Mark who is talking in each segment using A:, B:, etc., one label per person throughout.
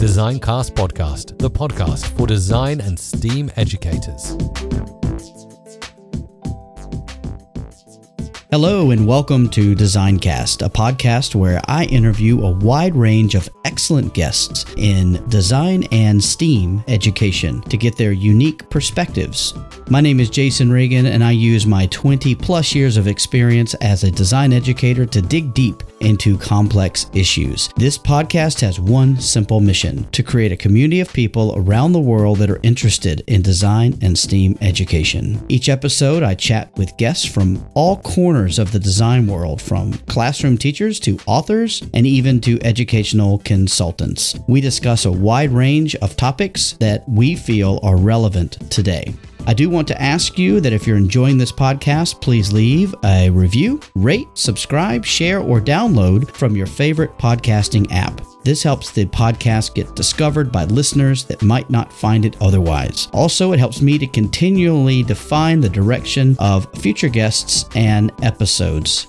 A: Designcast Podcast, the podcast for design and STEAM educators.
B: Hello, and welcome to Designcast, a podcast where I interview a wide range of excellent guests in design and STEAM education to get their unique perspectives. My name is Jason Reagan, and I use my 20 plus years of experience as a design educator to dig deep into complex issues. This podcast has one simple mission to create a community of people around the world that are interested in design and STEAM education. Each episode, I chat with guests from all corners of the design world, from classroom teachers to authors and even to educational consultants. We discuss a wide range of topics that we feel are relevant today. I do want to ask you that if you're enjoying this podcast, please leave a review, rate, subscribe, share, or download from your favorite podcasting app. This helps the podcast get discovered by listeners that might not find it otherwise. Also, it helps me to continually define the direction of future guests and episodes.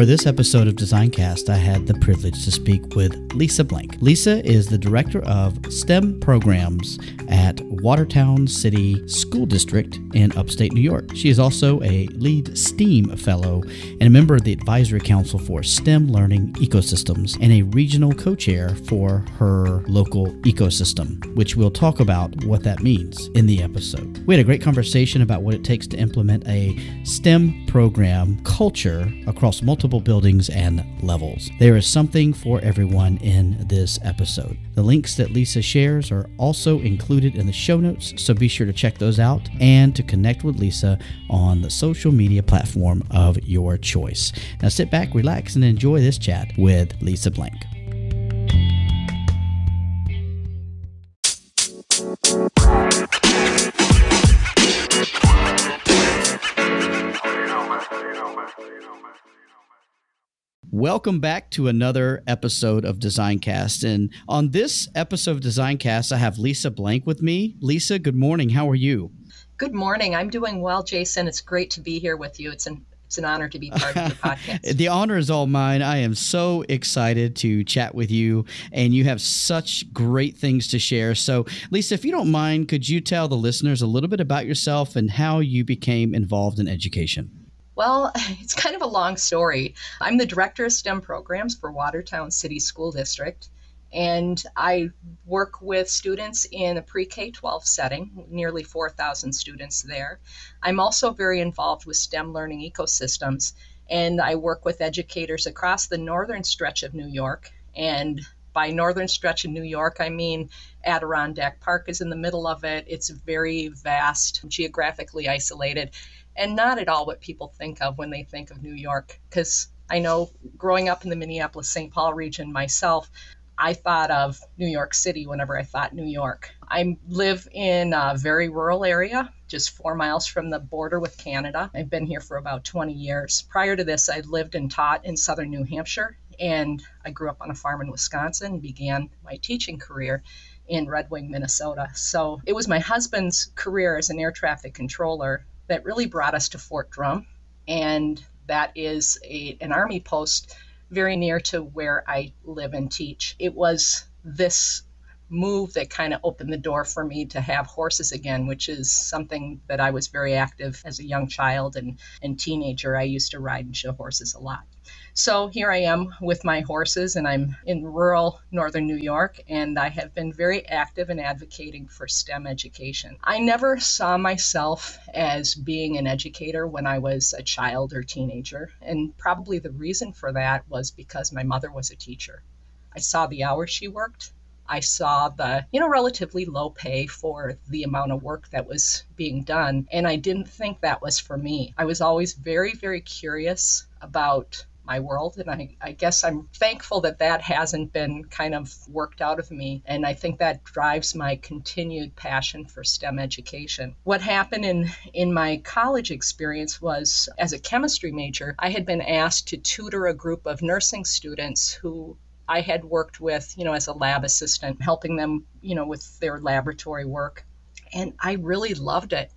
B: For this episode of Designcast, I had the privilege to speak with Lisa Blank. Lisa is the director of STEM programs at Watertown City School District in upstate New York. She is also a lead STEAM fellow and a member of the advisory council for STEM learning ecosystems and a regional co chair for her local ecosystem, which we'll talk about what that means in the episode. We had a great conversation about what it takes to implement a STEM program culture across multiple buildings and levels. There is something for everyone in this episode. The links that Lisa shares are also included in the show notes, so be sure to check those out and to connect with Lisa on the social media platform of your choice. Now sit back, relax, and enjoy this chat with Lisa Blank. Welcome back to another episode of Designcast. And on this episode of Designcast, I have Lisa Blank with me. Lisa, good morning. How are you?
C: Good morning. I'm doing well, Jason. It's great to be here with you. It's an it's an honor to be part of the podcast.
B: the honor is all mine. I am so excited to chat with you, and you have such great things to share. So, Lisa, if you don't mind, could you tell the listeners a little bit about yourself and how you became involved in education?
C: Well, it's kind of a long story. I'm the director of STEM programs for Watertown City School District, and I work with students in a pre K 12 setting, nearly 4,000 students there. I'm also very involved with STEM learning ecosystems, and I work with educators across the northern stretch of New York. And by northern stretch of New York, I mean Adirondack Park is in the middle of it. It's very vast, geographically isolated and not at all what people think of when they think of New York. Because I know growing up in the Minneapolis St. Paul region myself, I thought of New York City whenever I thought New York. I live in a very rural area, just four miles from the border with Canada. I've been here for about 20 years. Prior to this, I lived and taught in southern New Hampshire, and I grew up on a farm in Wisconsin and began my teaching career in Red Wing, Minnesota. So it was my husband's career as an air traffic controller that really brought us to Fort Drum. And that is a, an Army post very near to where I live and teach. It was this move that kind of opened the door for me to have horses again, which is something that I was very active as a young child and, and teenager. I used to ride and show horses a lot. So here I am with my horses, and I'm in rural northern New York, and I have been very active in advocating for STEM education. I never saw myself as being an educator when I was a child or teenager, and probably the reason for that was because my mother was a teacher. I saw the hours she worked. I saw the, you know, relatively low pay for the amount of work that was being done. And I didn't think that was for me. I was always very, very curious about my world. And I, I guess I'm thankful that that hasn't been kind of worked out of me. And I think that drives my continued passion for STEM education. What happened in, in my college experience was as a chemistry major, I had been asked to tutor a group of nursing students who I had worked with, you know, as a lab assistant, helping them, you know, with their laboratory work. And I really loved it.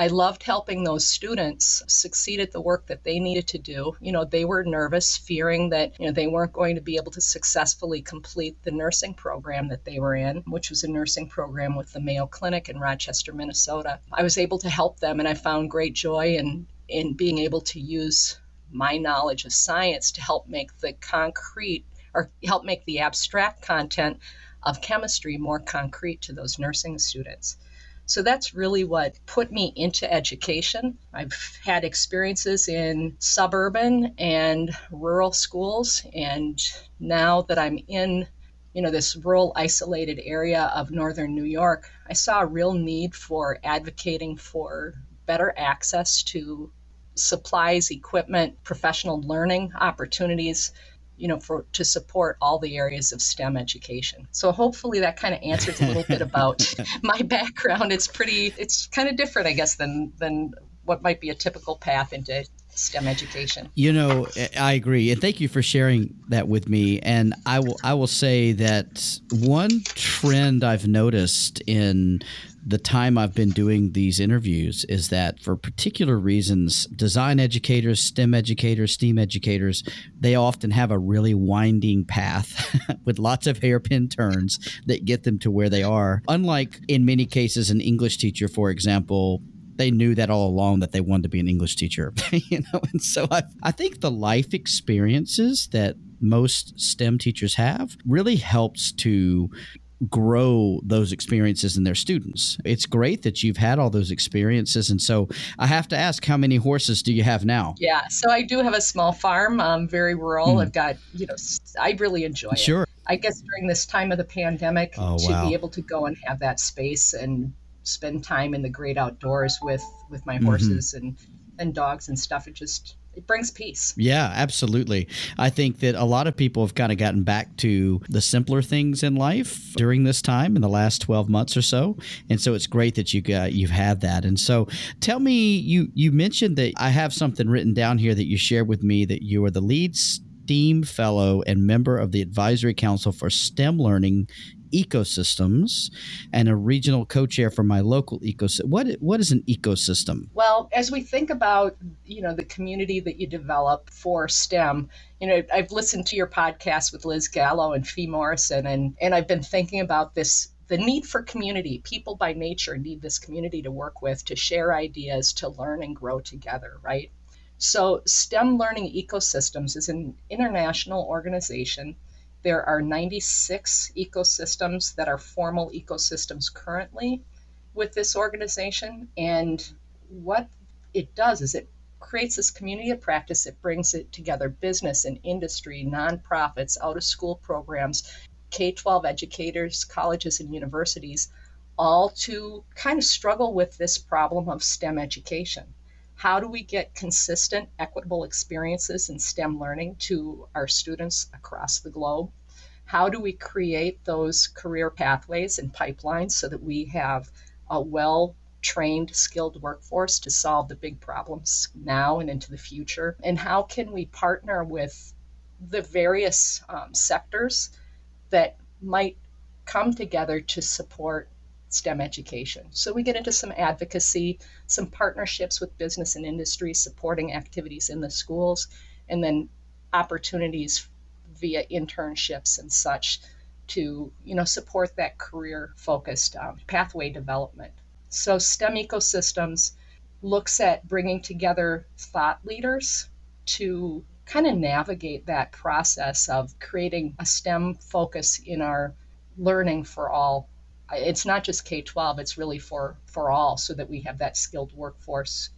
C: I loved helping those students succeed at the work that they needed to do. You know, they were nervous, fearing that, you know, they weren't going to be able to successfully complete the nursing program that they were in, which was a nursing program with the Mayo Clinic in Rochester, Minnesota. I was able to help them and I found great joy in in being able to use my knowledge of science to help make the concrete or help make the abstract content of chemistry more concrete to those nursing students. So that's really what put me into education. I've had experiences in suburban and rural schools, and now that I'm in you know this rural isolated area of northern New York, I saw a real need for advocating for better access to supplies, equipment, professional learning opportunities you know, for to support all the areas of STEM education. So hopefully that kind of answers a little bit about my background. It's pretty, it's kind of different, I guess, than than what might be a typical path into STEM education.
B: You know, I agree, and thank you for sharing that with me. And I will, I will say that one trend I've noticed in the time I've been doing these interviews is that for particular reasons, design educators, STEM educators, STEAM educators, they often have a really winding path with lots of hairpin turns that get them to where they are. Unlike in many cases, an English teacher, for example, they knew that all along that they wanted to be an English teacher, you know. And so I, I think the life experiences that most STEM teachers have really helps to grow those experiences in their students. It's great that you've had all those experiences. And so I have to ask, how many horses do you have now?
C: Yeah, so I do have a small farm, um, very rural. Mm. I've got, you know, I really enjoy it.
B: Sure.
C: I guess during this time of the pandemic, oh, to wow. be able to go and have that space and spend time in the great outdoors with with my mm-hmm. horses and and dogs and stuff, it just it brings peace.
B: Yeah, absolutely. I think that a lot of people have kind of gotten back to the simpler things in life during this time in the last 12 months or so. And so it's great that you got you've had that. And so tell me you you mentioned that I have something written down here that you shared with me that you are the lead STEAM fellow and member of the advisory council for STEM learning ecosystems and a regional co-chair for my local ecosystem. What what is an ecosystem?
C: Well, as we think about you know the community that you develop for STEM, you know I've listened to your podcast with Liz Gallo and Fee Morrison, and and I've been thinking about this the need for community. People by nature need this community to work with, to share ideas, to learn and grow together, right? So, STEM Learning Ecosystems is an international organization there are 96 ecosystems that are formal ecosystems currently with this organization. And what it does is it creates this community of practice. It brings it together business and industry, nonprofits, out of school programs, K 12 educators, colleges, and universities, all to kind of struggle with this problem of STEM education. How do we get consistent, equitable experiences in STEM learning to our students across the globe? How do we create those career pathways and pipelines so that we have a well trained, skilled workforce to solve the big problems now and into the future? And how can we partner with the various um, sectors that might come together to support STEM education. So we get into some advocacy, some partnerships with business and industry supporting activities in the schools, and then opportunities via internships and such to you know support that career focused um, pathway development. So STEM ecosystems looks at bringing together thought leaders to kind of navigate that process of creating a STEM focus in our learning for all it's not just K-12 it's really for for all so that we have that skilled workforce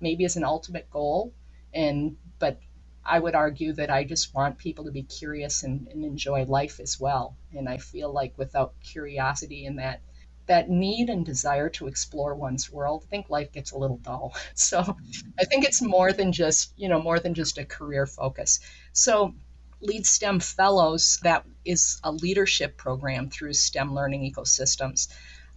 C: maybe as an ultimate goal and but I would argue that I just want people to be curious and, and enjoy life as well. And I feel like without curiosity and that that need and desire to explore one's world, I think life gets a little dull. So I think it's more than just, you know, more than just a career focus. So Lead STEM Fellows, that is a leadership program through STEM Learning Ecosystems.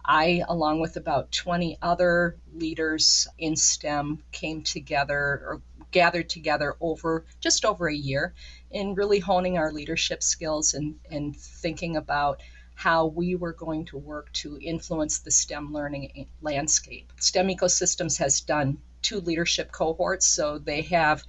C: I, along with about 20 other leaders in STEM, came together or gathered together over just over a year in really honing our leadership skills and, and thinking about how we were going to work to influence the STEM learning landscape. STEM Ecosystems has done two leadership cohorts, so they have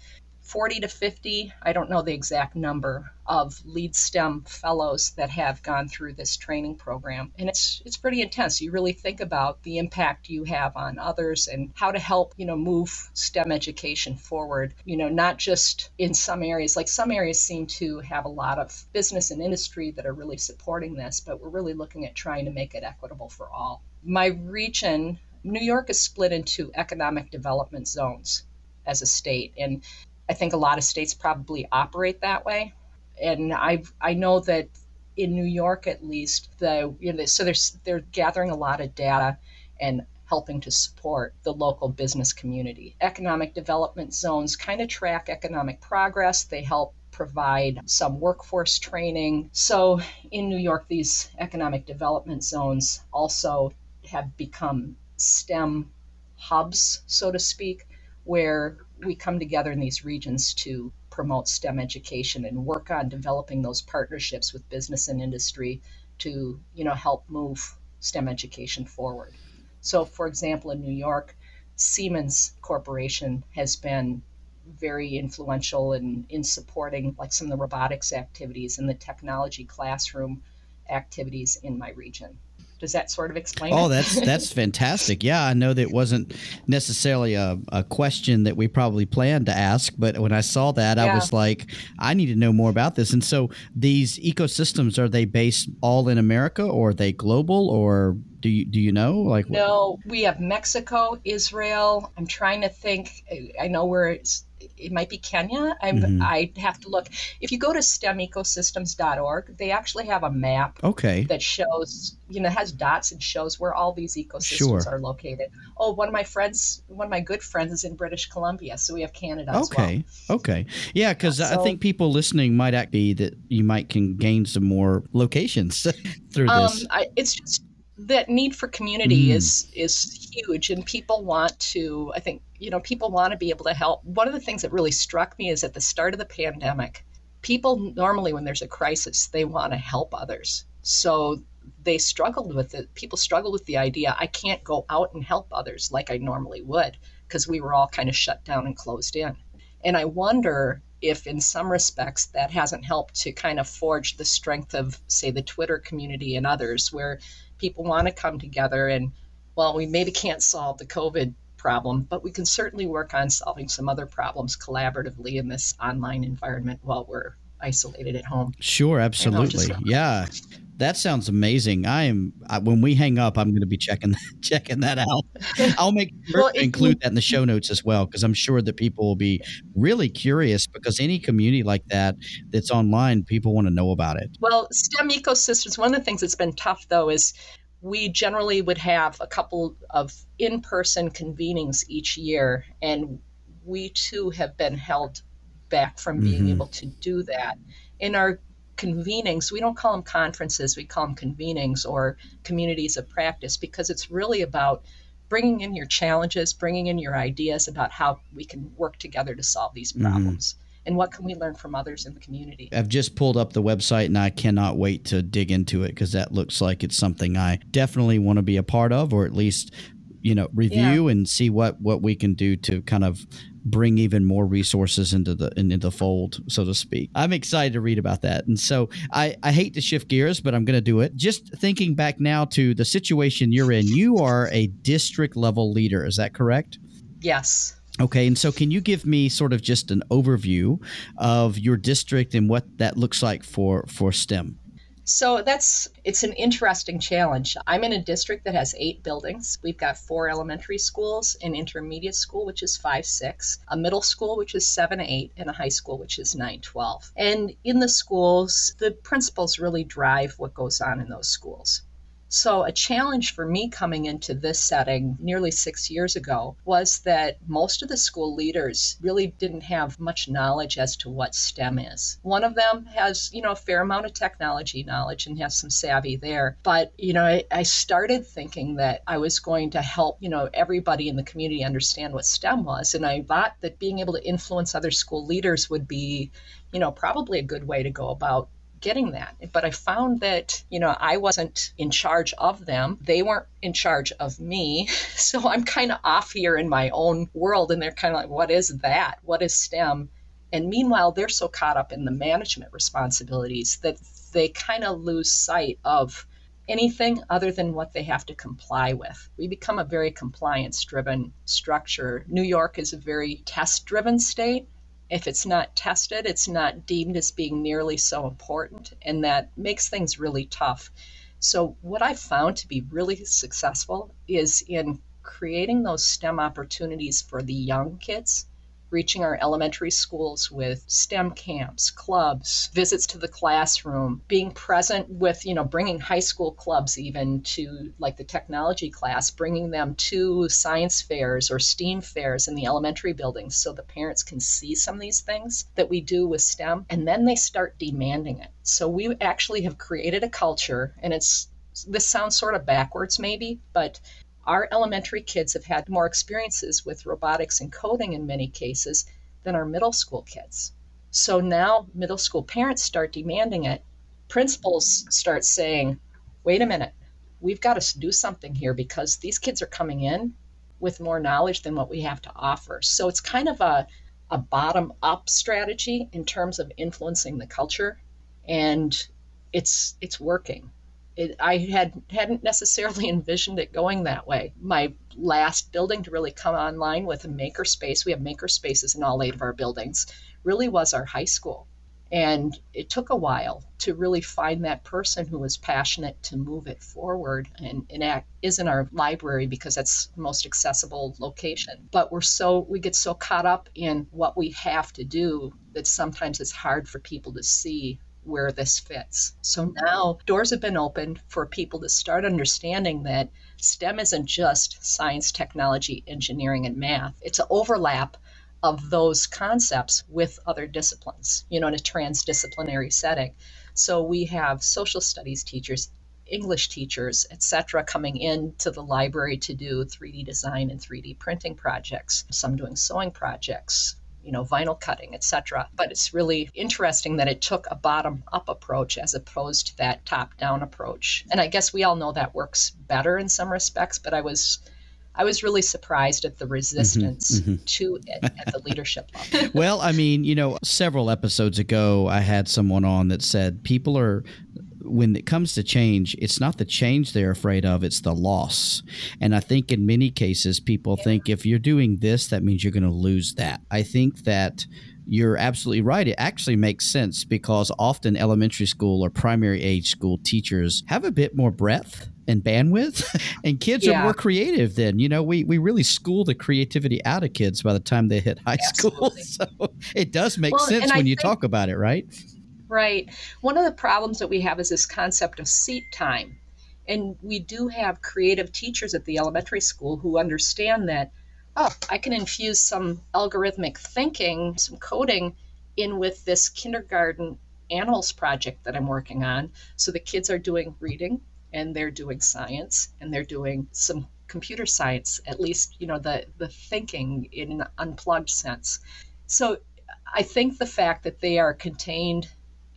C: 40 to 50, I don't know the exact number, of lead STEM fellows that have gone through this training program. And it's it's pretty intense. You really think about the impact you have on others and how to help, you know, move STEM education forward, you know, not just in some areas. Like some areas seem to have a lot of business and industry that are really supporting this, but we're really looking at trying to make it equitable for all. My region New York is split into economic development zones as a state. And I think a lot of states probably operate that way. And I I know that in New York at least the you know so they're they're gathering a lot of data and helping to support the local business community. Economic development zones kind of track economic progress. They help provide some workforce training. So in New York, these economic development zones also have become STEM hubs, so to speak, where we come together in these regions to promote STEM education and work on developing those partnerships with business and industry to, you know, help move STEM education forward. So, for example, in New York, Siemens Corporation has been very influential in, in supporting like some of the robotics activities and the technology classroom activities in my region. Does that sort of explain
B: oh,
C: it?
B: that's that's fantastic. Yeah, I know that it wasn't necessarily a, a question that we probably planned to ask, but when I saw that, yeah. I was like, I need to know more about this. And so, these ecosystems are they based all in America, or are they global, or do you do you know? Like,
C: no, we have Mexico, Israel. I'm trying to think. I know where it might be Kenya. I'm, mm-hmm. I have to look. If you go to stemecosystems.org, they actually have a map
B: okay.
C: that shows, you know, has dots and shows where all these ecosystems sure. are located. Oh, one of my friends, one of my good friends is in British Columbia, so we have Canada
B: okay.
C: Well.
B: Okay. Okay. Yeah, because yeah, so, I think people listening might be that you might can gain some more locations through um, this.
C: I, it's just that need for community mm. is is huge and people want to i think you know people want to be able to help. One of the things that really struck me is at the start of the pandemic people normally when there's a crisis they want to help others. So they struggled with it people struggled with the idea i can't go out and help others like i normally would because we were all kind of shut down and closed in. And i wonder if in some respects that hasn't helped to kind of forge the strength of say the twitter community and others where people want to come together and well we maybe can't solve the covid problem but we can certainly work on solving some other problems collaboratively in this online environment while we're isolated at home.
B: Sure absolutely. Yeah that sounds amazing. I am I, when we hang up, I'm going to be checking checking that out. I'll make sure well, to include that in the show notes as well because I'm sure that people will be really curious because any community like that that's online, people want to know about it.
C: Well, STEM ecosystems. One of the things that's been tough though is we generally would have a couple of in-person convenings each year, and we too have been held back from being mm-hmm. able to do that. In our convenings, we don't call them conferences, we call them convenings or communities of practice because it's really about bringing in your challenges, bringing in your ideas about how we can work together to solve these mm-hmm. problems. Mm-hmm. And what can we learn from others in the community?
B: I've just pulled up the website and I cannot wait to dig into it because that looks like it's something I definitely want to be a part of or at least you know review yeah. and see what what we can do to kind of bring even more resources into the into the fold, so to speak. I'm excited to read about that. And so I, I hate to shift gears, but I'm going to do it. Just thinking back now to the situation you're in, you are a district level leader. Is that correct?
C: Yes.
B: Okay, and so can you give me sort of just an overview of your district and what that looks like for for STEM?
C: So that's it's an interesting challenge. I'm in a district that has eight buildings. We've got four elementary schools, an intermediate school which is five six, a middle school which is seven eight, and a high school which is nine twelve. And in the schools, the principals really drive what goes on in those schools. So, a challenge for me coming into this setting nearly six years ago was that most of the school leaders really didn't have much knowledge as to what STEM is. One of them has, you know, a fair amount of technology knowledge and has some savvy there. But, you know, I, I started thinking that I was going to help, you know, everybody in the community understand what STEM was. And I thought that being able to influence other school leaders would be, you know, probably a good way to go about getting that. But I found that, you know, I wasn't in charge of them. They weren't in charge of me. So I'm kind of off here in my own world. And they're kind of like, what is that? What is STEM? And meanwhile, they're so caught up in the management responsibilities that they kind of lose sight of anything other than what they have to comply with. We become a very compliance driven structure. New York is a very test driven state if it's not tested, it's not deemed as being nearly so important, and that makes things really tough. So, what I've found to be really successful is in creating those STEM opportunities for the young kids reaching our elementary schools with STEM camps, clubs, visits to the classroom, being present with, you know, bringing high school clubs even to like the technology class, bringing them to science fairs or STEAM fairs in the elementary buildings so the parents can see some of these things that we do with STEM and then they start demanding it. So we actually have created a culture and it's this sounds sort of backwards maybe, but our elementary kids have had more experiences with robotics and coding in many cases than our middle school kids. So now middle school parents start demanding it. Principals start saying, wait a minute, we've got to do something here because these kids are coming in with more knowledge than what we have to offer. So it's kind of a, a bottom up strategy in terms of influencing the culture. And it's it's working it, I had hadn't necessarily envisioned it going that way. My last building to really come online with a makerspace, we have makerspaces in all eight of our buildings, really was our high school. And it took a while to really find that person who was passionate to move it forward and, and act, is in our library because that's the most accessible location. But we're so, we get so caught up in what we have to do that sometimes it's hard for people to see where this fits. So now doors have been opened for people to start understanding that STEM isn't just science, technology, engineering, and math. It's an overlap of those concepts with other disciplines, you know, in a transdisciplinary setting. So we have social studies teachers, English teachers, etc., coming into the library to do 3D design and 3D printing projects, some doing sewing projects, you know, vinyl cutting, etc. But it's really interesting that it took a bottom up approach as opposed to that top down approach. And I guess we all know that works better in some respects, but I was I was really surprised at the resistance mm-hmm, mm-hmm. to it at the leadership level.
B: well, I mean, you know, several episodes ago, I had someone on that said people are when it comes to change, it's not the change they're afraid of, it's the loss. And I think in many cases, people think if you're doing this, that means you're going to lose that. I think that you're absolutely right. It actually makes sense because often elementary school or primary age school teachers have a bit more breadth and bandwidth and kids yeah. are more creative then you know we, we really school the creativity out of kids by the time they hit high Absolutely. school so it does make well, sense when I you think, talk about it right
C: Right. One of the problems that we have is this concept of seat time. And we do have creative teachers at the elementary school who understand that, oh, I can infuse some algorithmic thinking, some coding in with this kindergarten animals project that I'm working on. So the kids are doing reading and they're doing science and they're doing some computer science, at least, you know, the, the thinking in an unplugged sense. So I think the fact that they are contained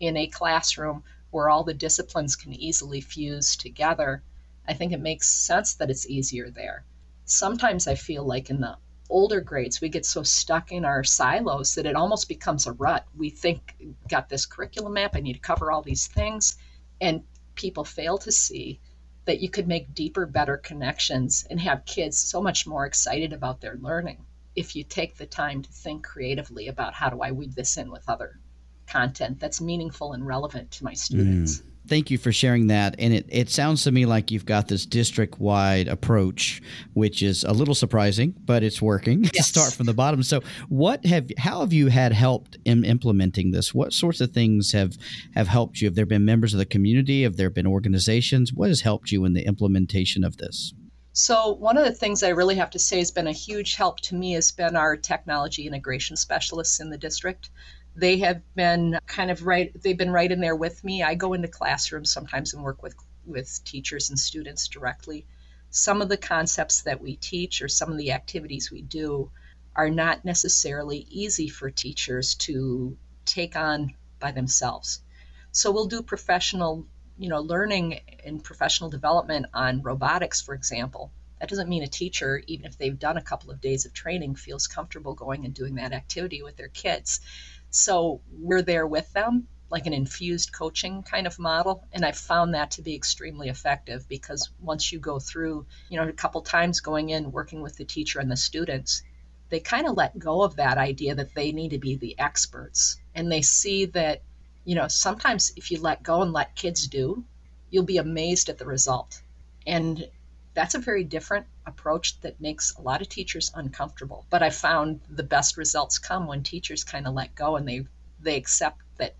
C: in a classroom where all the disciplines can easily fuse together, I think it makes sense that it's easier there. Sometimes I feel like in the older grades, we get so stuck in our silos that it almost becomes a rut. We think, got this curriculum map, I need to cover all these things. And people fail to see that you could make deeper, better connections and have kids so much more excited about their learning if you take the time to think creatively about how do I weave this in with other content that's meaningful and relevant to my students. Mm.
B: thank you for sharing that. And it, it sounds to me like you've got this district wide approach, which is a little surprising, but it's working yes. to start from the bottom. So, what have how have you had helped in implementing this? What sorts of things have have helped you? Have there been members of the community? Have there been organizations? What has helped you in the implementation of this?
C: So, one of the things I really have to say has been a huge help to me has been our technology integration specialists in the district they have been kind of right they've been right in there with me. I go into classrooms sometimes and work with with teachers and students directly. Some of the concepts that we teach or some of the activities we do are not necessarily easy for teachers to take on by themselves. So we'll do professional you know learning and professional development on robotics for example. That doesn't mean a teacher even if they've done a couple of days of training feels comfortable going and doing that activity with their kids so we're there with them, like an infused coaching kind of model. And I found that to be extremely effective because once you go through, you know, a couple times going in, working with the teacher and the students, they kind of let go of that idea that they need to be the experts. And they see that, you know, sometimes if you let go and let kids do, you'll be amazed at the result. And that's a very different approach that makes a lot of teachers uncomfortable. But I found the best results come when teachers kind of let go and they they accept that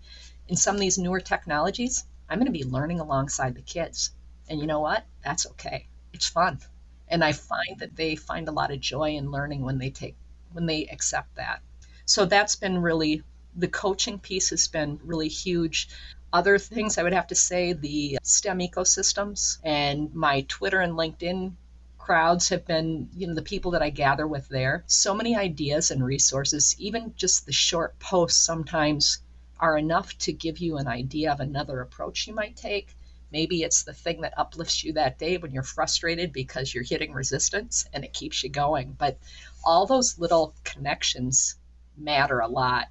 C: in some of these newer technologies, I'm going to be learning alongside the kids. And you know what? That's okay. It's fun. And I find that they find a lot of joy in learning when they take when they accept that. So that's been really the coaching piece has been really huge. Other things I would have to say the STEM ecosystems and my Twitter and LinkedIn crowds have been, you know, the people that I gather with there. So many ideas and resources, even just the short posts sometimes are enough to give you an idea of another approach you might take. Maybe it's the thing that uplifts you that day when you're frustrated because you're hitting resistance and it keeps you going. But all those little connections matter a lot.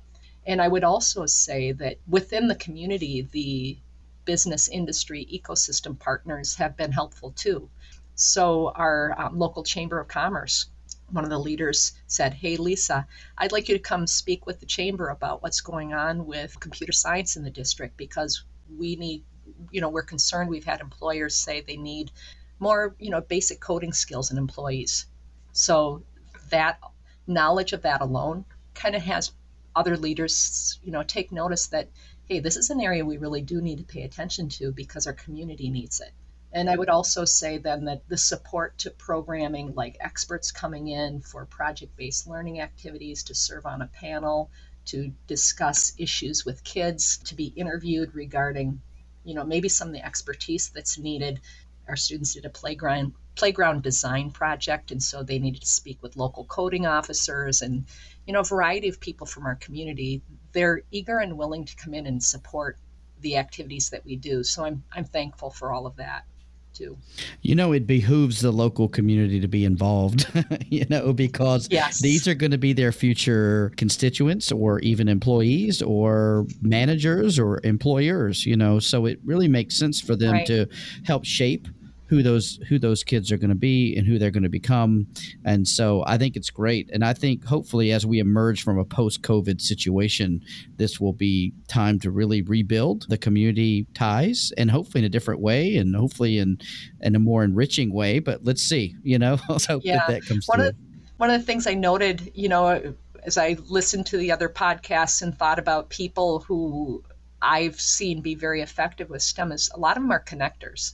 C: And I would also say that within the community, the business industry ecosystem partners have been helpful too. So, our um, local chamber of commerce, one of the leaders said, Hey, Lisa, I'd like you to come speak with the chamber about what's going on with computer science in the district because we need, you know, we're concerned. We've had employers say they need more, you know, basic coding skills in employees. So, that knowledge of that alone kind of has other leaders, you know, take notice that, hey, this is an area we really do need to pay attention to because our community needs it. And I would also say then that the support to programming, like experts coming in for project based learning activities to serve on a panel, to discuss issues with kids, to be interviewed regarding, you know, maybe some of the expertise that's needed. Our students did a playground playground design project, and so they needed to speak with local coding officers and you know, a variety of people from our community. They're eager and willing to come in and support the activities that we do. So I'm I'm thankful for all of that. Too.
B: You know, it behooves the local community to be involved, you know, because yes. these are going to be their future constituents or even employees or managers or employers, you know. So it really makes sense for them right. to help shape who those who those kids are going to be and who they're going to become. And so i think it's great. And i think hopefully as we emerge from a post-covid situation this will be time to really rebuild the community ties and hopefully in a different way and hopefully in in a more enriching way. But let's see you know let's hope yeah. that that comes
C: one of, one of the things i noted you know as i listened to the other podcasts and thought about people who I've seen be very effective with STEM is a lot of them are connectors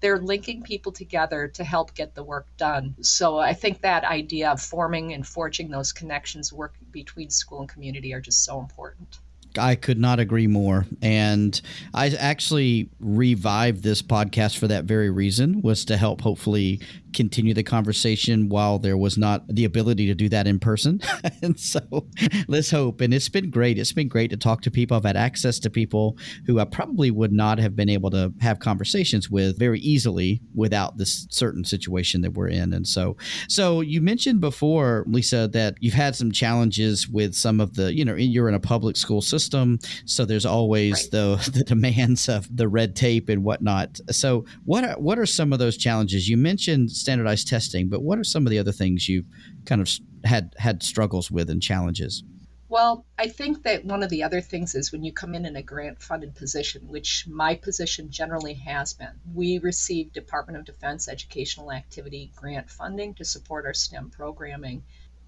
C: they're linking people together to help get the work done. So I think that idea of forming and forging those connections work between school and community are just so important.
B: I could not agree more. And I actually revived this podcast for that very reason was to help hopefully continue the conversation while there was not the ability to do that in person. and so let's hope. And it's been great. It's been great to talk to people. I've had access to people who I probably would not have been able to have conversations with very easily without this certain situation that we're in. And so, so you mentioned before, Lisa, that you've had some challenges with some of the, you know, you're in a public school system. So there's always right. the, the demands of the red tape and whatnot. So what are, what are some of those challenges? You mentioned standardized testing, but what are some of the other things you've kind of had had struggles with and challenges?
C: Well, I think that one of the other things is when you come in in a grant funded position, which my position generally has been, we receive Department of Defense educational activity grant funding to support our STEM programming.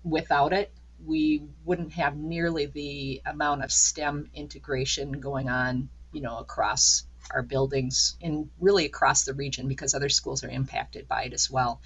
C: Without it, we wouldn't have nearly the amount of STEM integration going on, you know, across our buildings and really across the region because other schools are impacted by it as well.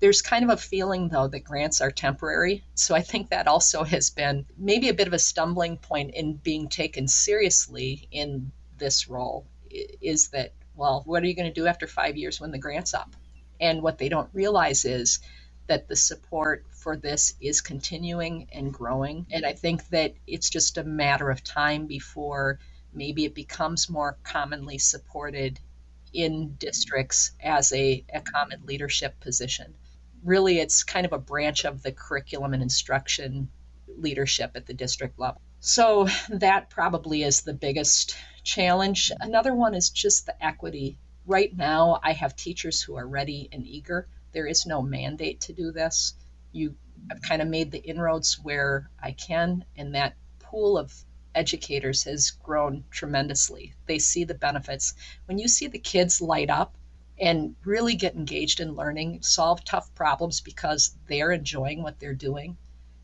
C: There's kind of a feeling, though, that grants are temporary. So I think that also has been maybe a bit of a stumbling point in being taken seriously in this role is that, well, what are you going to do after five years when the grant's up? And what they don't realize is that the support for this is continuing and growing. And I think that it's just a matter of time before maybe it becomes more commonly supported in districts as a, a common leadership position really it's kind of a branch of the curriculum and instruction leadership at the district level. So that probably is the biggest challenge. Another one is just the equity. Right now, I have teachers who are ready and eager. There is no mandate to do this. You have kind of made the inroads where I can, and that pool of educators has grown tremendously. They see the benefits. When you see the kids light up and really get engaged in learning, solve tough problems because they're enjoying what they're doing.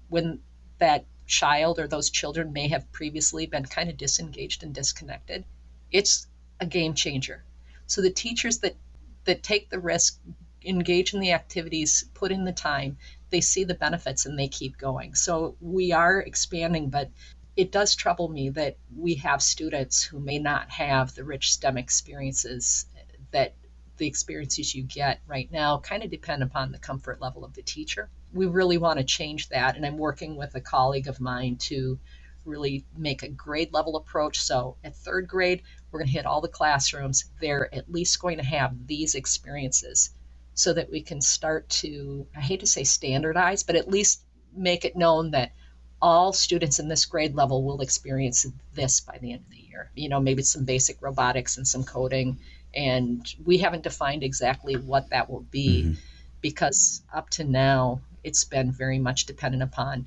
C: When that child or those children may have previously been kind of disengaged and disconnected, it's a game changer. So the teachers that that take the risk, engage in the activities, put in the time, they see the benefits and they keep going. So we are expanding, but it does trouble me that we have students who may not have the rich STEM experiences that the experiences you get right now kind of depend upon the comfort level of the teacher. We really want to change that, and I'm working with a colleague of mine to really make a grade level approach. So at third grade, we're going to hit all the classrooms. They're at least going to have these experiences so that we can start to, I hate to say standardize, but at least make it known that all students in this grade level will experience this by the end of the year. You know, maybe some basic robotics and some coding and we haven't defined exactly what that will be mm-hmm. because up to now it's been very much dependent upon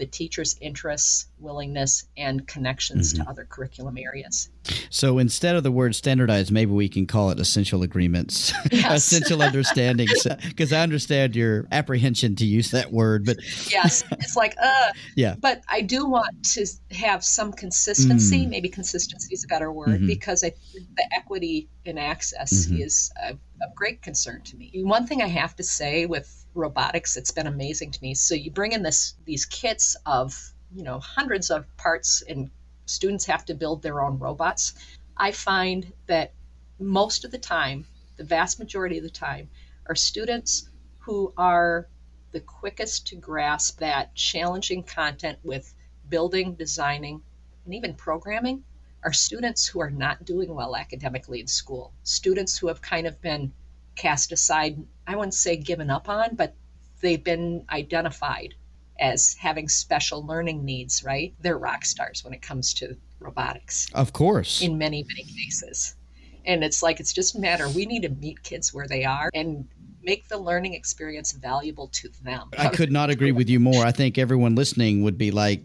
C: the teacher's interests, willingness, and connections mm-hmm. to other curriculum areas.
B: So instead of the word standardized, maybe we can call it essential agreements, yes. essential understandings, because I understand your apprehension to use that word. But
C: yes, it's like, uh, yeah. But I do want to have some consistency. Mm. Maybe consistency is a better word mm-hmm. because I, the equity in access mm-hmm. is a, of great concern to me. One thing I have to say with robotics it's been amazing to me so you bring in this these kits of you know hundreds of parts and students have to build their own robots i find that most of the time the vast majority of the time are students who are the quickest to grasp that challenging content with building designing and even programming are students who are not doing well academically in school students who have kind of been cast aside, I wouldn't say given up on, but they've been identified as having special learning needs, right? They're rock stars when it comes to robotics.
B: Of course.
C: In many, many cases. And it's like, it's just a matter, we need to meet kids where they are and make the learning experience valuable to them.
B: I could not agree with you more. I think everyone listening would be like,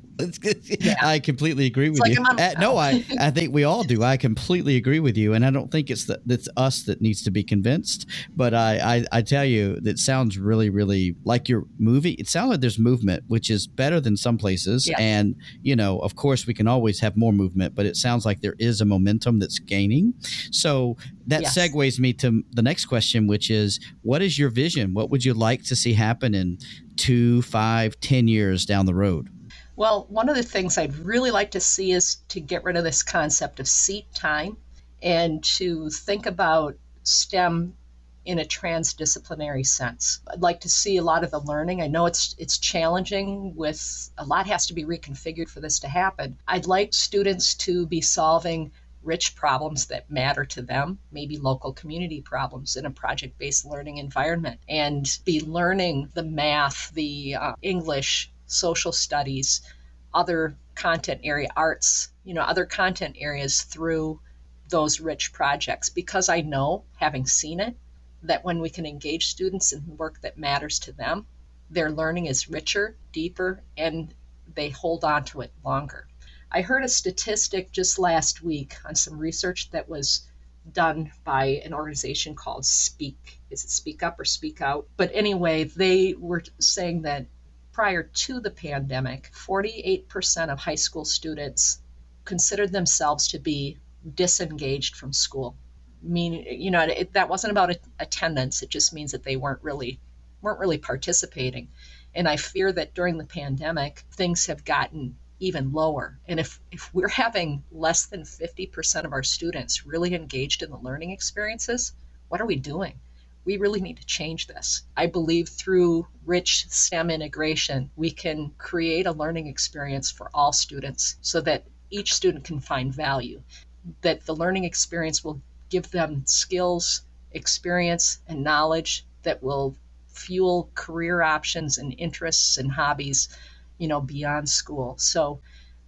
B: yeah. I completely agree with you. Uh, no, I, I think we all do. I completely agree with you. And I don't think it's that it's us that needs to be convinced. But I, I, I tell you, that sounds really, really like your movie. It sounds like there's movement, which is better than some places. Yeah. And, you know, of course, we can always have more movement, but it sounds like there is a momentum that's gaining. So that yes. segues me to the next question, which is what is your vision? What would you like to see happen in two, five, ten years down the road?
C: Well, one of the things I'd really like to see is to get rid of this concept of seat time and to think about STEM in a transdisciplinary sense. I'd like to see a lot of the learning. I know it's it's challenging with a lot has to be reconfigured for this to happen. I'd like students to be solving rich problems that matter to them, maybe local community problems in a project based learning environment, and be learning the math, the uh, English, social studies, other content area, arts, you know, other content areas through those rich projects because I know, having seen it, that when we can engage students in work that matters to them, their learning is richer, deeper, and they hold on to it longer. I heard a statistic just last week on some research that was done by an organization called Speak. Is it Speak Up or Speak Out? But anyway, they were saying that prior to the pandemic, 48% of high school students considered themselves to be disengaged from school. Meaning, you know, it, that wasn't about attendance. It just means that they weren't really weren't really participating. And I fear that during the pandemic, things have gotten even lower. And if, if we're having less than 50% of our students really engaged in the learning experiences, what are we doing? We really need to change this. I believe through rich STEM integration, we can create a learning experience for all students so that each student can find value, that the learning experience will give them skills, experience, and knowledge that will fuel career options and interests and hobbies you know, beyond school. So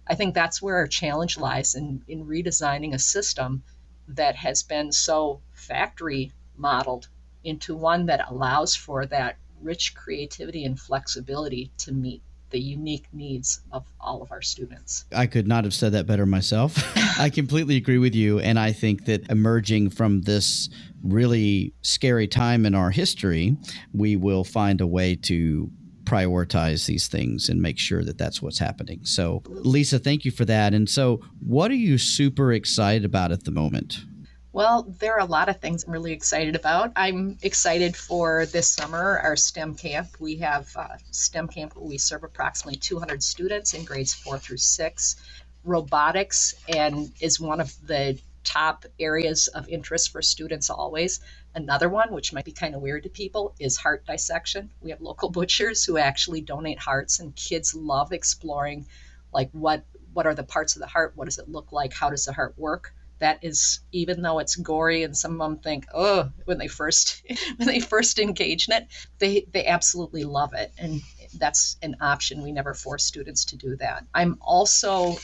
C: I think that's where our challenge lies in, in redesigning a system that has been so factory modeled into one that allows for that rich creativity and flexibility to meet the unique needs of all of our students.
B: I could not have said that better myself. I completely agree with you. And I think that emerging from this really scary time in our history, we will find a way to prioritize these things and make sure that that's what's happening. So, Lisa, thank you for that. And so, what are you super excited about at the moment?
C: Well, there are a lot of things I'm really excited about. I'm excited for this summer, our STEM camp. We have uh, STEM camp where we serve approximately 200 students in grades four through six. Robotics and is one of the top areas of interest for students always. Another one, which might be kind of weird to people, is heart dissection. We have local butchers who actually donate hearts, and kids love exploring, like what what are the parts of the heart? What does it look like? How does the heart work? That is, even though it's gory, and some of them think, oh, when they first when they first engage in it, they they absolutely love it, and that's an option. We never force students to do that. I'm also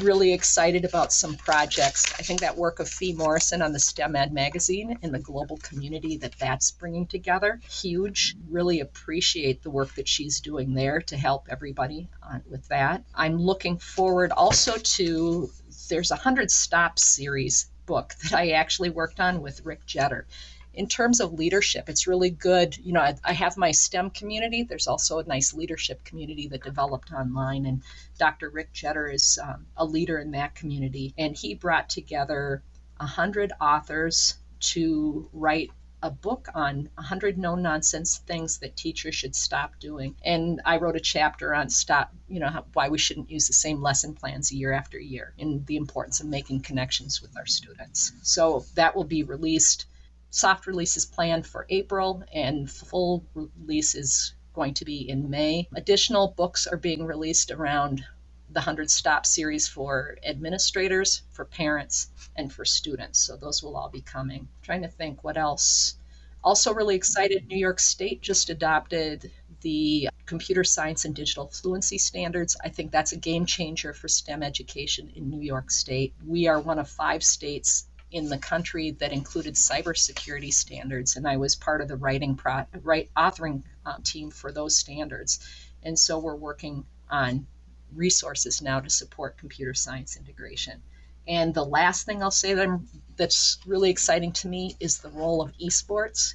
C: really excited about some projects. I think that work of Fee Morrison on the STEM Ed magazine and the global community that that's bringing together, huge. Really appreciate the work that she's doing there to help everybody on, with that. I'm looking forward also to there's a 100 Stops series book that I actually worked on with Rick Jetter in terms of leadership, it's really good. You know, I, I, have my STEM community. There's also a nice leadership community that developed online, and Dr. Rick Jetter is um, a leader in that community. And he brought together a hundred authors to write a book on 100 no nonsense things that teachers should stop doing. And I wrote a chapter on stop, you know, how, why we shouldn't use the same lesson plans year after year and the importance of making connections with our students. So that will be released soft release is planned for April and full release is going to be in May. Additional books are being released around the 100 Stop series for administrators, for parents, and for students. So those will all be coming. I'm trying to think what else. Also, really excited, New York State just adopted the computer science and digital fluency standards. I think that's a game changer for STEM education in New York State. We are one of five states in the country that included cybersecurity standards, and I was part of the writing pro, write authoring uh, team for those standards. And so we're working on resources now to support computer science integration. And the last thing I'll say that I'm, that's really exciting to me is the role of esports.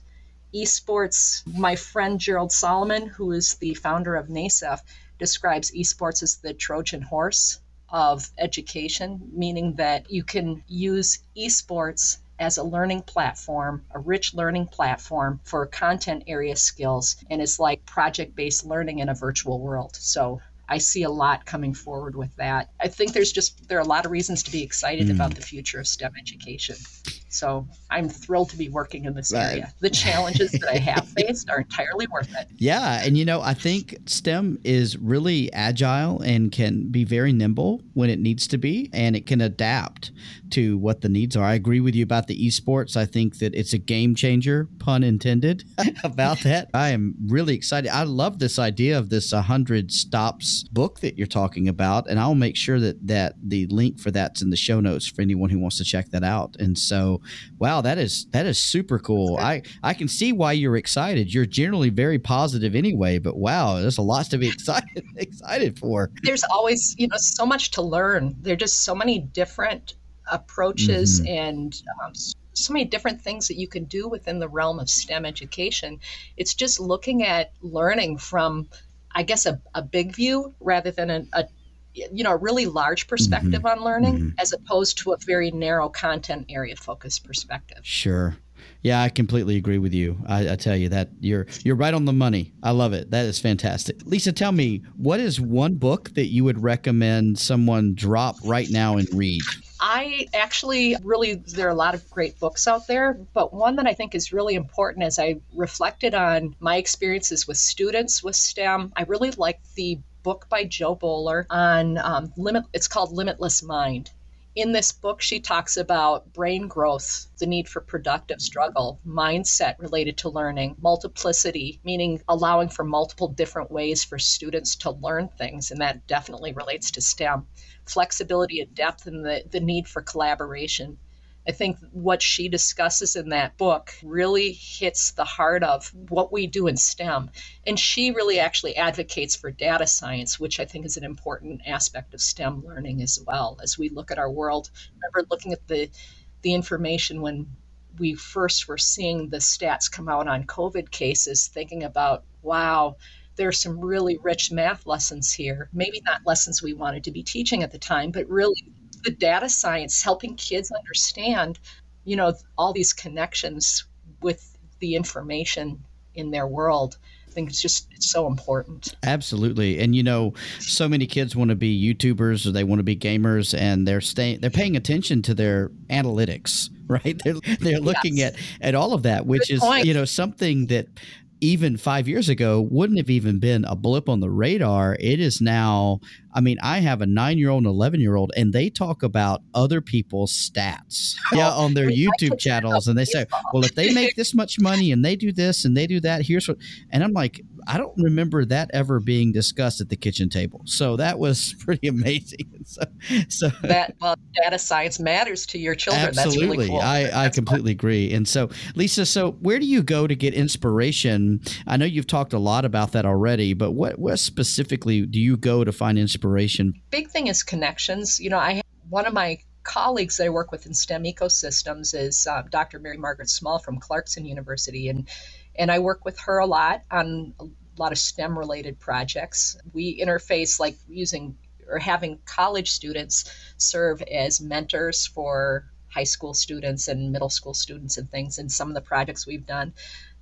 C: Esports, my friend Gerald Solomon, who is the founder of NASEF, describes esports as the Trojan horse of education, meaning that you can use esports as a learning platform, a rich learning platform for content area skills, and it's like project based learning in a virtual world. So I see a lot coming forward with that. I think there's just there are a lot of reasons to be excited mm. about the future of STEM education. So I'm thrilled to be working in this right. area. The challenges that I have faced are entirely worth it.
B: Yeah, and you know, I think STEM is really agile and can be very nimble when it needs to be, and it can adapt to what the needs are. I agree with you about the esports. I think that it's a game changer, pun intended, about that. I am really excited. I love this idea of this 100 stops book that you're talking about, and I'll make sure that that the link for that's in the show notes for anyone who wants to check that out. And so wow, that is that is super cool. I I can see why you're excited. You're generally very positive anyway, but wow, there's a lot to be excited excited for.
C: There's always, you know, so much to learn. There're just so many different approaches mm-hmm. and um, so many different things that you can do within the realm of STEM education. It's just looking at learning from, I guess, a, a big view rather than a, a you know a really large perspective mm-hmm. on learning mm-hmm. as opposed to a very narrow content area focused perspective.
B: Sure. Yeah i completely agree with you. I, I, tell you that you're you're right on the money. I love it. That is fantastic. Lisa tell me what is one book that you would recommend someone drop right now and read?
C: I actually really, there are a lot of great books out there, but one that I think is really important as I reflected on my experiences with students with STEM, I really like the book by Jo Boaler on um, limit. It's called Limitless Mind. In this book, she talks about brain growth, the need for productive struggle, mindset related to learning, multiplicity, meaning allowing for multiple different ways for students to learn things, and that definitely relates to STEM, flexibility and depth, and the, the need for collaboration. I think what she discusses in that book really hits the heart of what we do in STEM. And she really actually advocates for data science, which I think is an important aspect of STEM learning as well. As we look at our world, remember looking at the the information when we first were seeing the stats come out on COVID cases, thinking about, wow, there's some really rich math lessons here. Maybe not lessons we wanted to be teaching at the time, but really the data science helping kids understand, you know, all these connections with the information in their world. I think it's just it's so important.
B: Absolutely, and you know, so many kids want to be YouTubers or they want to be gamers, and they're staying, they're paying attention to their analytics, right? They're they're looking yes. at at all of that, which Good is point. you know something that even five years ago wouldn't have even been a blip on the radar. It is now I mean, I have a nine year old and 11 year old, and they talk about other people's stats yeah, on their YouTube channels. And they say, well, if they make this much money and they do this and they do that, here's what. And I'm like, I don't remember that ever being discussed at the kitchen table. So that was pretty amazing. So,
C: so that well, data science matters to your children.
B: Absolutely.
C: Really cool.
B: I, I completely fun. agree. And so, Lisa, so where do you go to get inspiration? I know you've talked a lot about that already, but what, what specifically do you go to find inspiration?
C: Big thing is connections. You know, I one of my colleagues that I work with in STEM ecosystems is uh, Dr. Mary Margaret Small from Clarkson University, and and I work with her a lot on a lot of STEM related projects. We interface like using or having college students serve as mentors for high school students and middle school students and things in some of the projects we've done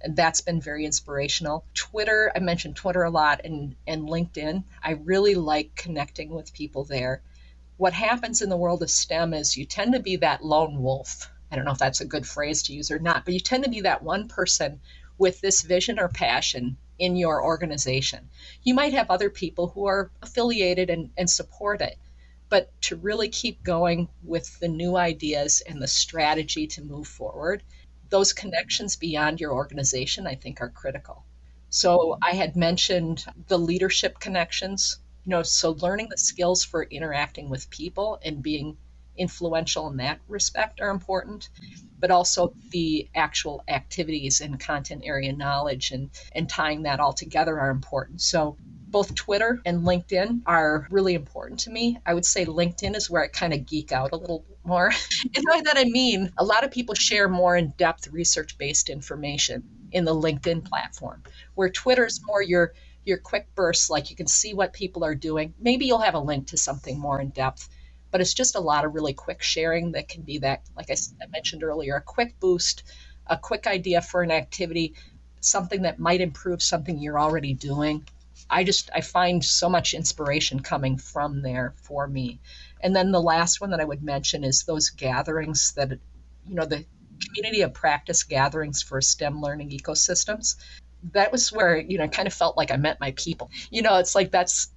C: and that's been very inspirational. Twitter, I mentioned Twitter a lot, and, and LinkedIn. I really like connecting with people there. What happens in the world of STEM is you tend to be that lone wolf. I don't know if that's a good phrase to use or not, but you tend to be that one person with this vision or passion in your organization. You might have other people who are affiliated and, and support it, but to really keep going with the new ideas and the strategy to move forward, those connections beyond your organization, I think, are critical. So I had mentioned the leadership connections, you know, so learning the skills for interacting with people and being influential in that respect are important, but also the actual activities and content area knowledge and, and tying that all together are important. So both Twitter and LinkedIn are really important to me. I would say LinkedIn is where I kind of geek out a little more. and by that I mean a lot of people share more in depth research based information in the LinkedIn platform, where Twitter is more your your quick bursts, like you can see what people are doing. Maybe you'll have a link to something more in depth, but it's just a lot of really quick sharing that can be that, like I, I mentioned earlier, a quick boost, a quick idea for an activity, something that might improve something you're already doing I just I find so much inspiration coming from there for me. And then the last one that I would mention is those gatherings that you know the community of practice gatherings for STEM learning ecosystems. That was where you know I kind of felt like I met my people. You know, it's like that's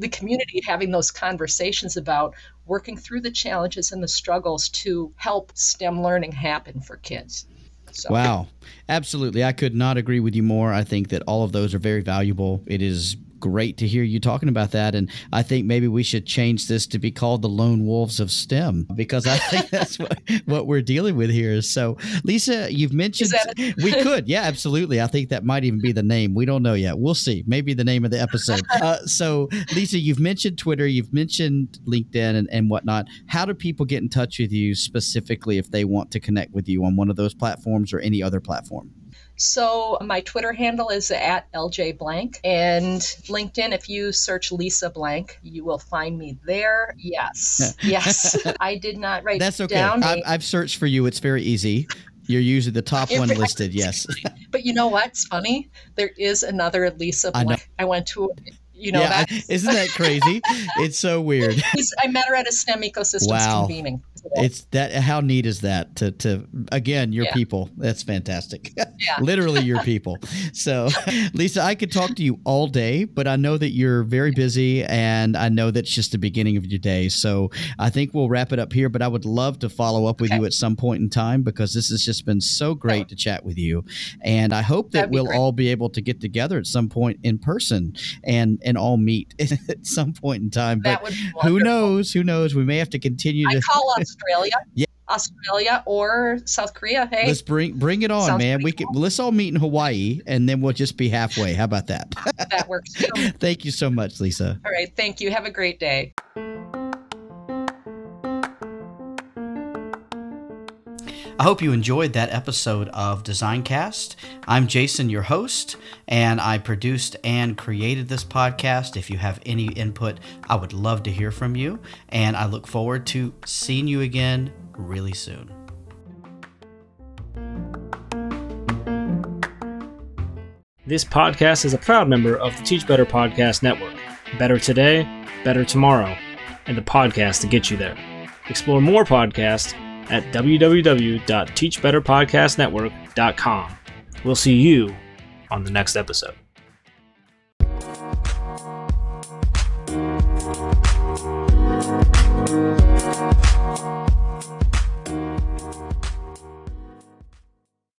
C: the community having those conversations about working through the challenges and the struggles to help STEM learning happen for kids.
B: So. Wow. Absolutely. I could not agree with you more. I think that all of those are very valuable. It is great to hear you talking about that. And I think maybe we should change this to be called the Lone Wolves of STEM because I think that's what, what we're dealing with here. So, Lisa, you've mentioned we could. Yeah, absolutely. I think that might even be the name. We don't know yet. We'll see. Maybe the name of the episode. Uh, so, Lisa, you've mentioned Twitter, you've mentioned LinkedIn and, and whatnot. How do people get in touch with you specifically if they want to connect with you on one of those platforms or any other platform?
C: So my Twitter handle is at LJ Blank and LinkedIn. If you search Lisa Blank, you will find me there. Yes, yes. I did not write.
B: That's okay.
C: Down
B: I've, I've searched for you. It's very easy. You're usually the top one listed. Yes.
C: but you know what's funny? There is another Lisa Blank. I, I went to you know
B: yeah, that isn't that crazy? It's so weird.
C: I met her at a stem ecosystems wow. convening
B: it's that how neat is that to to again your yeah. people. That's fantastic. Yeah. literally your people. So lisa i could talk to you all day but i know that you're very busy and i know that's just the beginning of your day. So i think we'll wrap it up here but i would love to follow up with okay. you at some point in time because this has just been so great to chat with you. And i hope that we'll all be able to get together at some point in person and and all meet at some point in time but who knows who knows we may have to continue
C: I
B: to
C: call Australia. yeah. Australia or South Korea. Hey,
B: let's bring bring it on, Sounds man. We cool. can let's all meet in Hawaii, and then we'll just be halfway. How about that?
C: that works.
B: thank you so much, Lisa.
C: All right, thank you. Have a great day.
B: I hope you enjoyed that episode of Designcast. I'm Jason, your host, and I produced and created this podcast. If you have any input, I would love to hear from you, and I look forward to seeing you again really soon.
D: This podcast is a proud member of the Teach Better Podcast Network. Better today, better tomorrow, and the podcast to get you there. Explore more podcasts at www.teachbetterpodcastnetwork.com. We'll see you on the next episode.